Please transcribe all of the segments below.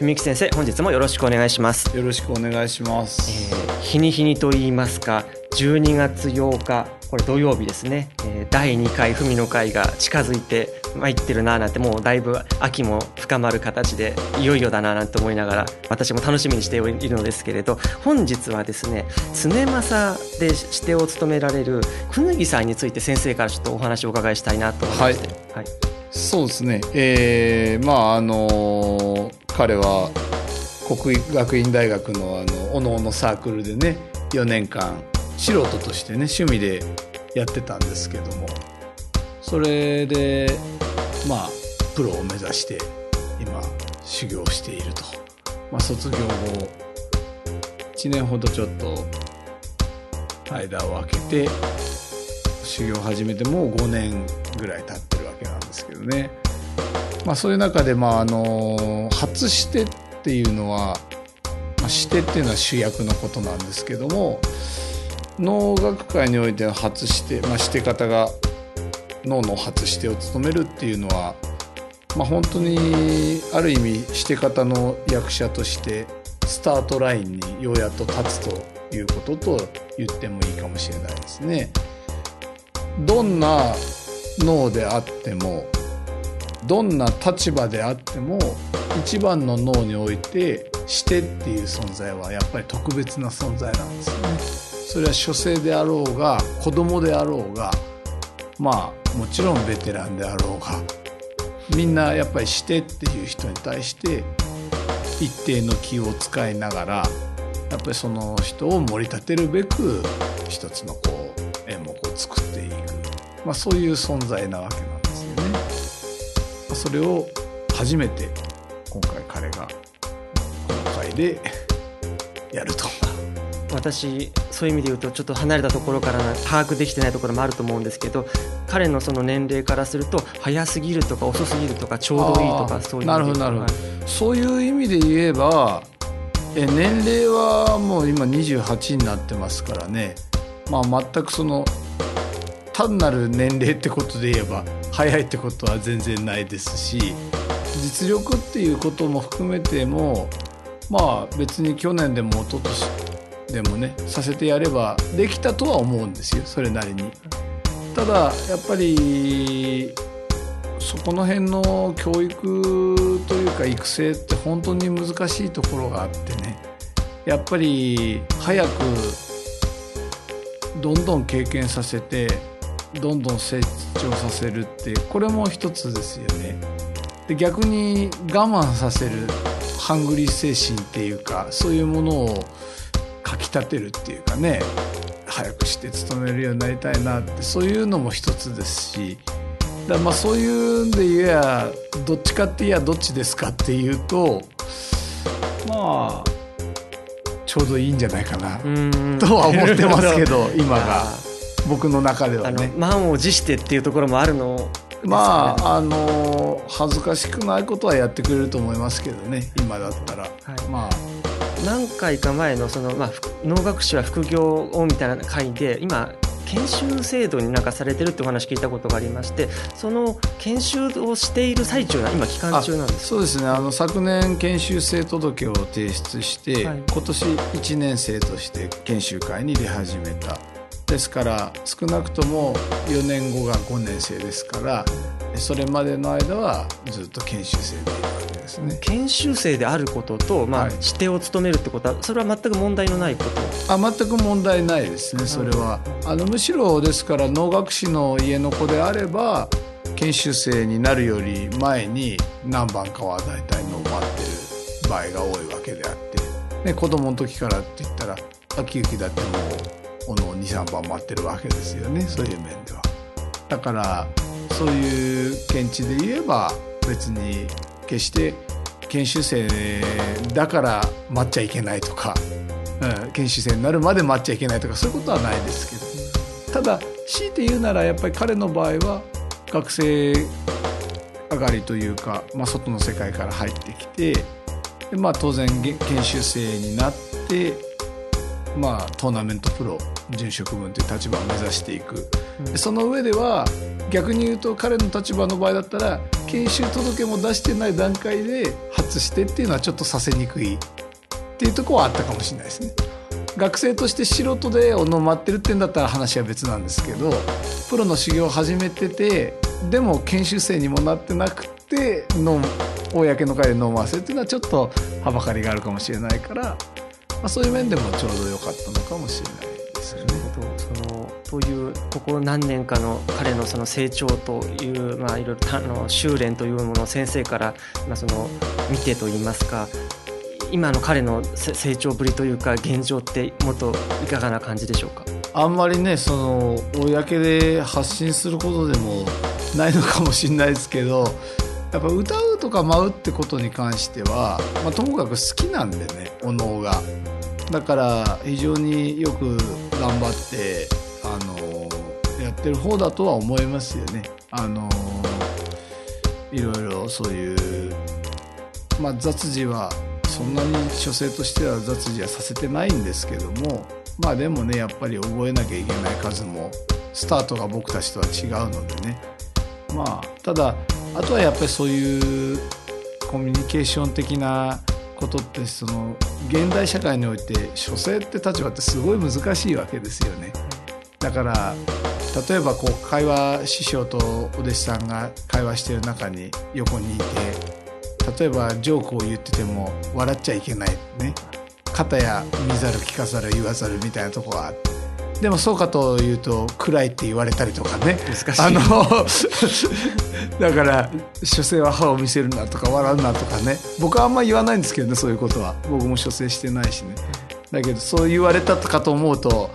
文幸先生本日もよろしくお願いします。よろしくお願いします、えー日に日にと言いますか12月8日これ土曜日ですね、えー第2回文の会が近づいてまいってるなぁなんてもうだいぶ秋も深まる形でいよいよだなぁなんて思いながら私も楽しみにしているのですけれど本日はですね常政で指定を務められるくぬぎさんについて先生からちょっとお話をお伺いしたいなと思いまして、はい。そうですね。えー、まああの彼は国学院大学のあのおのおのサークルでね4年間素人としてね趣味でやってたんですけども。それでまあプロを目指して今修行していると、まあ、卒業後1年ほどちょっと間を空けて修行を始めてもう5年ぐらい経ってるわけなんですけどね、まあ、そういう中で、まあ、あの初してっていうのは、まあ、してっていうのは主役のことなんですけども能楽界においての初して、まあ、して方が能の初してを務めるっていうのは、まあ、本当にある意味して方の役者としてスタートラインにようやっと立つということと言ってもいいかもしれないですね。どんな脳であってもどんな立場であっても一番の脳においてしてっていう存在はやっぱり特別な存在なんですよね。それは書生であろうが子供であろうがまあもちろんベテランであろうがみんなやっぱりしてっていう人に対して一定の気を使いながらやっぱりその人を盛り立てるべく一つのこう演目を作っていく、まあ、そういう存在なわけなんです。それを初めて今回彼がこの回でやると。私そういう意味で言うとちょっと離れたところから把握できてないところもあると思うんですけど彼のその年齢からすると早すぎるとか遅すぎるとかちょうどいいとかそういうなるほどなるほど。はいそういう意味で言えばえ年齢はもう今28になってますからね、まあ、全くその単なる年齢ってことで言えば早いってことは全然ないですし実力っていうことも含めてもまあ別に去年でも一昨年でもねさせてやればできたとは思うんですよそれなりに。ただやっぱりそこの辺の教育というか育成って本当に難しいところがあってねやっぱり早くどんどん経験させてどんどん成長させるってこれも一つですよね。で逆に我慢させるハングリー精神っていうかそういうものをかきたてるっていうかね早くして勤めるようになりたいなってそういうのも一つですしだまあそういうんで言えやどっちかって言えやどっちですかっていうとまあちょうどいいんじゃないかなとは思ってますけど今があ 僕の中ではね。満を持してっていうところもあるの。まああの恥ずかしくないことはやってくれると思いますけどね。今だったら、い。まあ。何回か前のその、まあ、副能楽師は副業をみたいな回で今研修制度になんかされてるってお話聞いたことがありましてその研修をしている最中な今期間中なんです。そうですね。あの昨年研修生届を提出して、はい。今年1年生として研修会に出始めたですから少なくとも4年後が5年生ですからそれまでの間はずっと研修生でいるわけでですね。研修生であることと、まあ、はい指定を務めるってことはそれは全く問題のないこと？あ全く問題ないですねそれは。あのむしろですから能楽師の家の子であれば研修生になるより前に何番かは大体能待ってる場合が多いわけであって、ね、子供の時からって言ったら秋行だってもうおの23番待ってるわけですよねそういう面では。だからそういう見地で言えば別に決して研修生だから待っちゃいけないとか、うん、研修生になるまで待っちゃいけないとかそういうことはないですけどただ強いて言うならやっぱり彼の場合は学生上がりというか、まあ、外の世界から入ってきてで、まあ、当然研修生になって、まあ、トーナメントプロ準職分という立場を目指していく。でその上では逆に言うと彼の立場の場合だったら研修届も出してない段階で初してっていうのはちょっとさせにくいっていうところはあったかもしれないですね。学生として素人でおの待ってるってんだったら話は別なんですけどプロの修行を始めててでも研修生にもなってなくての公の会で飲ませるっていうのはちょっとはばかりがあるかもしれないから、まあ、そういう面でもちょうど良かったのかもしれないですよね。そのというここ何年かの彼のその成長という、まあ、いろいろたあの修練というものを先生から、まあ、その見てといいますか今の彼のせ成長ぶりというか現状ってもっといかがな感じでしょうか？あんまりねその公で発信することでもないのかもしれないですけどやっぱ歌うとか舞うってことに関しては、まあ、ともかく好きなんでねお能が。だから非常によく頑張ってあのやってる方だとは思いますよね。あのいろいろそういう、まあ、雑事はそんなに書生としては雑事はさせてないんですけどもまあでもねやっぱり覚えなきゃいけない数もスタートが僕たちとは違うのでねまあただあとはやっぱりそういうコミュニケーション的なことってその現代社会において書生って立場ってすごい難しいわけですよね。だから例えばこう会話師匠とお弟子さんが会話してる中に横にいて例えばジョークを言ってても笑っちゃいけないね肩や見ざる聞かざる言わざるみたいなとこがあってでもそうかというと暗いって言われたりとかね。難しい。あの だから書生は歯を見せるなとか笑うなとかね。僕はあんま言わないんですけどねそういうことは。僕も書生してないしね。だけどそう言われたかと思うと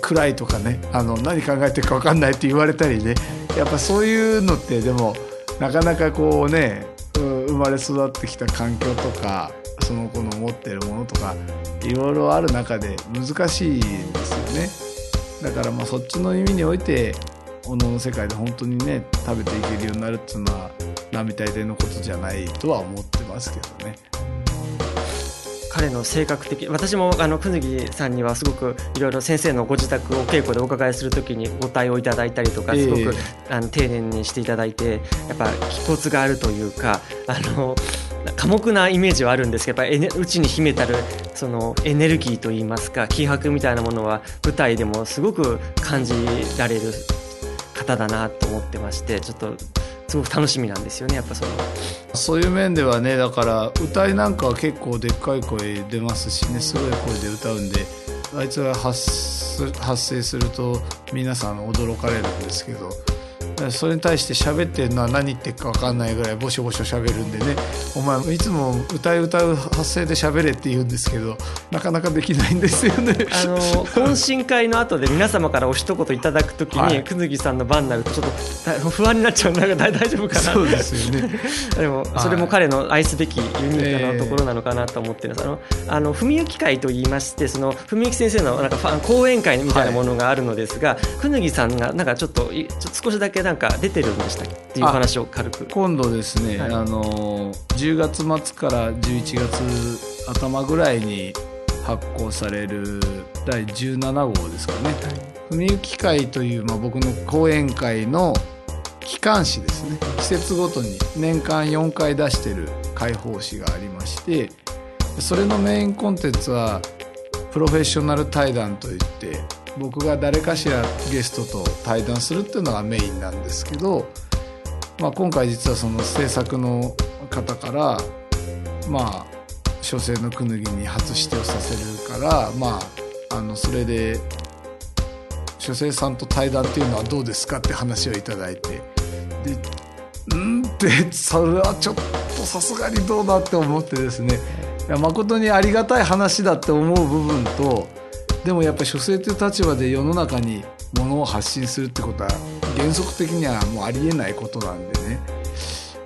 暗いとかね。あの何考えてるか分かんないって言われたりね。やっぱそういうのってでもなかなかこうねう生まれ育ってきた環境とかその子の持ってるものとかいろいろある中で難しいんですよねだからまあそっちの意味においておのの世界で本当にね食べていけるようになるっていうのは並大抵のことじゃないとは思ってますけどね。彼の性格的私もあの久木さんにはすごくいろいろ先生のご自宅を稽古でお伺いするときにご対応いただいたりとかええすごく、あの丁寧にしていただいてやっぱ気骨があるというかあの寡黙なイメージはあるんですけどやっぱうちに秘めたるそのエネルギーといいますか気迫みたいなものは舞台でもすごく感じられる方だなと思ってましてちょっとすごく楽しみなんですよねやっぱその。そういう面ではねだから歌いなんかは結構でっかい声出ますしねすごい声で歌うんであいつが発す発声すると皆さん驚かれるんですけどそれに対して喋ってるのは何言ってるか分かんないぐらいボシボシ喋るんでね。お前いつも歌い歌う発声で喋れって言うんですけどなかなかできないんですよね。あの 懇親会の後で皆様からお一言いただくときに、はい。くずぎさんの番になるとちょっとだ不安になっちゃうなんか大大丈夫かな？そうですよね。でもそれも彼の愛すべきユニークなところなのかなと思ってるんです、あのあの文幸会と言いましてその文幸先生のなんかファン講演会みたいなものがあるのですが、くぬぎさんがなんかちょっといちょっと少しだけなんか出てるんでしたっけ？っていう話を軽く。今度ですね、はい。あの10月末から11月頭ぐらいに発行される第17号ですかね「文幸会」という、まあ、僕の講演会の機関誌ですね。季節ごとに年間4回出してる開放誌がありましてそれのメインコンテンツはプロフェッショナル対談といって僕が誰かしらゲストと対談するっていうのがメインなんですけど、まあ、今回実はその制作の方からまあ書生のくぬぎに初指定をさせるからまああのそれで書生さんと対談っていうのはどうですかって話をいただいてでうんってそれはちょっとさすがにどうだって思ってですねいや誠にありがたい話だって思う部分とでもやっぱ書生という立場で世の中にものを発信するってことは原則的にはもうありえないことなんでね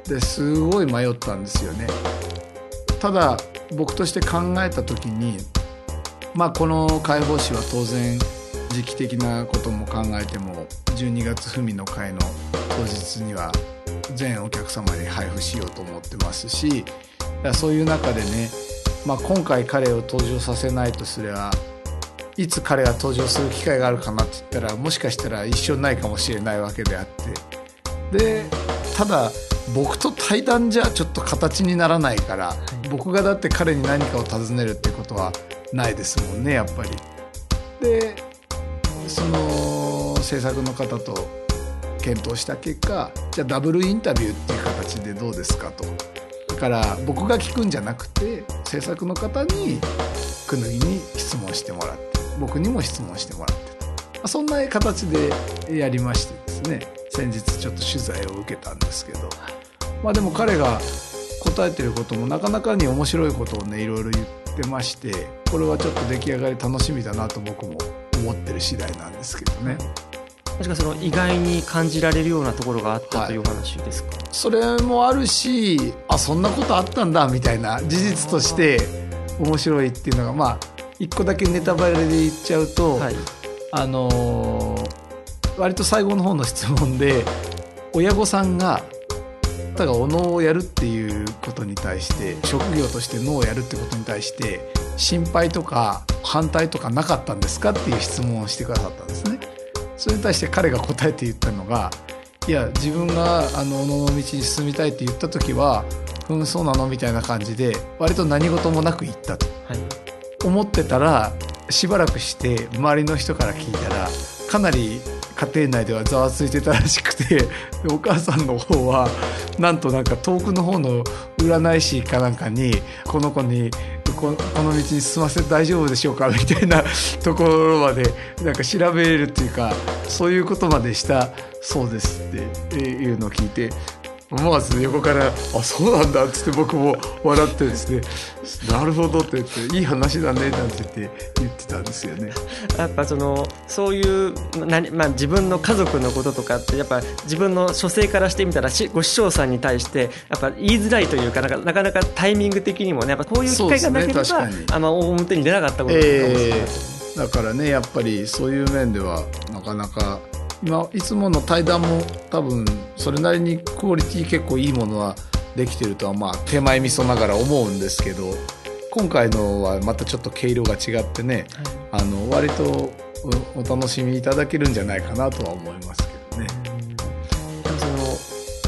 ですごい迷ったんですよね。ただ僕として考えた時にまあこの解放誌は当然時期的なことも考えても12月文の会の当日には全お客様に配布しようと思ってますしそういう中でね、まあ、今回彼を登場させないとすればいつ彼が登場する機会があるかなって言ったらもしかしたら一生ないかもしれないわけであってでただ僕と対談じゃちょっと形にならないから、はい、僕がだって彼に何かを尋ねるってことはないですもんねやっぱり。でその制作の方と検討した結果じゃあダブルインタビューっていう形でどうですかと。だから僕が聞くんじゃなくて制作の方にくぬぎに質問してもらって僕にも質問してもらってと、まあ、そんな形でやりましてですね先日ちょっと取材を受けたんですけど、まあでも彼が答えてることもなかなかに面白いことをねいろいろ言ってましてこれはちょっと出来上がり楽しみだなと僕も思ってる次第なんですけどね。確かその意外に感じられるようなところがあったというお話ですか、はい、それもあるしあそんなことあったんだみたいな事実として面白いっていうのがまあ一個だけネタバレで言っちゃうと、はい、あのー、割と最後の方の質問で親御さんが方がお能をやるっていうことに対して職業として能をやるってことに対して心配とか反対とかなかったんですかっていう質問をしてくださったんですね。それに対して彼が答えて言ったのがいや自分があのお能の道に進みたいって言った時は「うんそうなの?」みたいな感じで割と何事もなく言ったと。はい思ってたらしばらくして周りの人から聞いたらかなり家庭内ではざわついてたらしくてお母さんの方はなんとなんか遠くの方の占い師かなんかにこの子にこの道に進ませて大丈夫でしょうか？みたいな ところまでなんか調べるっていうかそういうことまでしたそうですっていうのを聞いて思わず横から「あそうなんだ」っつって僕も笑ってですね「なるほど」って言って「いい話だね」なんて言って言ってたんですよね。やっぱそのそういうな、まあ、自分の家族のこととかってやっぱ自分の書生からしてみたらご師匠さんに対してやっぱ言いづらいというかなかなかなかタイミング的にもねやっぱこういう機会がなければ、ね、あの表に出なかったことかもしれない、えー、だからねやっぱりそういう面ではなかなか今いつもの対談も多分それなりにクオリティ結構いいものはできてるとはまあ手前味噌ながら思うんですけど今回のはまたちょっと毛色が違ってね、はい、あの割とお楽しみいただけるんじゃないかなとは思いますけどね。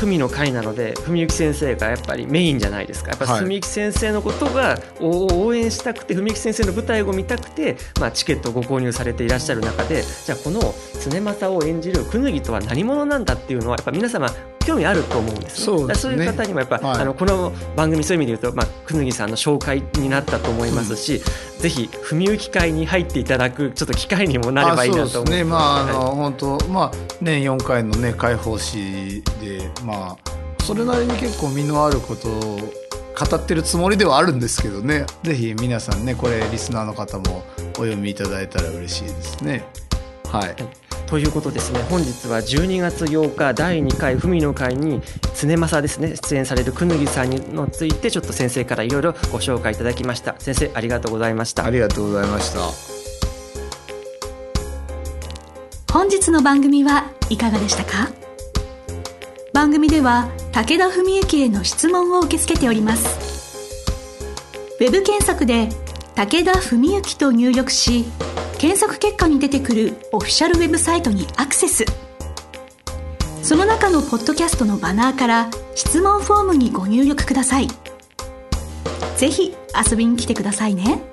文の会なので文幸先生がやっぱりメインじゃないですか。やっぱ文幸先生のことが応援したくて文幸先生の舞台を見たくて、まあ、チケットをご購入されていらっしゃる中でじゃあこの常政を演じるくぬぎとは何者なんだっていうのはやっぱ皆様興味あると思うんです、ね、そう、ね、そういう方にもやっぱ、はい、あのこの番組そういう意味で言うと、まあ、くぬぎさんの紹介になったと思いますし、うん、ぜひ文幸会に入っていただくちょっと機会にもなればいいなと思うね。まああの、はい、本当まあ年4回のね解放誌でまあそれなりに結構身のあることを語ってるつもりではあるんですけどね。ぜひ皆さんねこれリスナーの方もお読みいただいたら嬉しいですね。はい、はいということですね。本日は12月8日第2回文の会に常政ですね出演されるくぬぎさんについてちょっと先生からいろいろご紹介いただきました。先生ありがとうございました。ありがとうございました。本日の番組はいかがでしたか？番組では武田文幸への質問を受け付けております。ウェブ検索で武田文幸と入力し検索結果に出てくるオフィシャルウェブサイトにアクセスその中のポッドキャストのバナーから質問フォームにご入力くださいぜひ遊びに来てくださいね。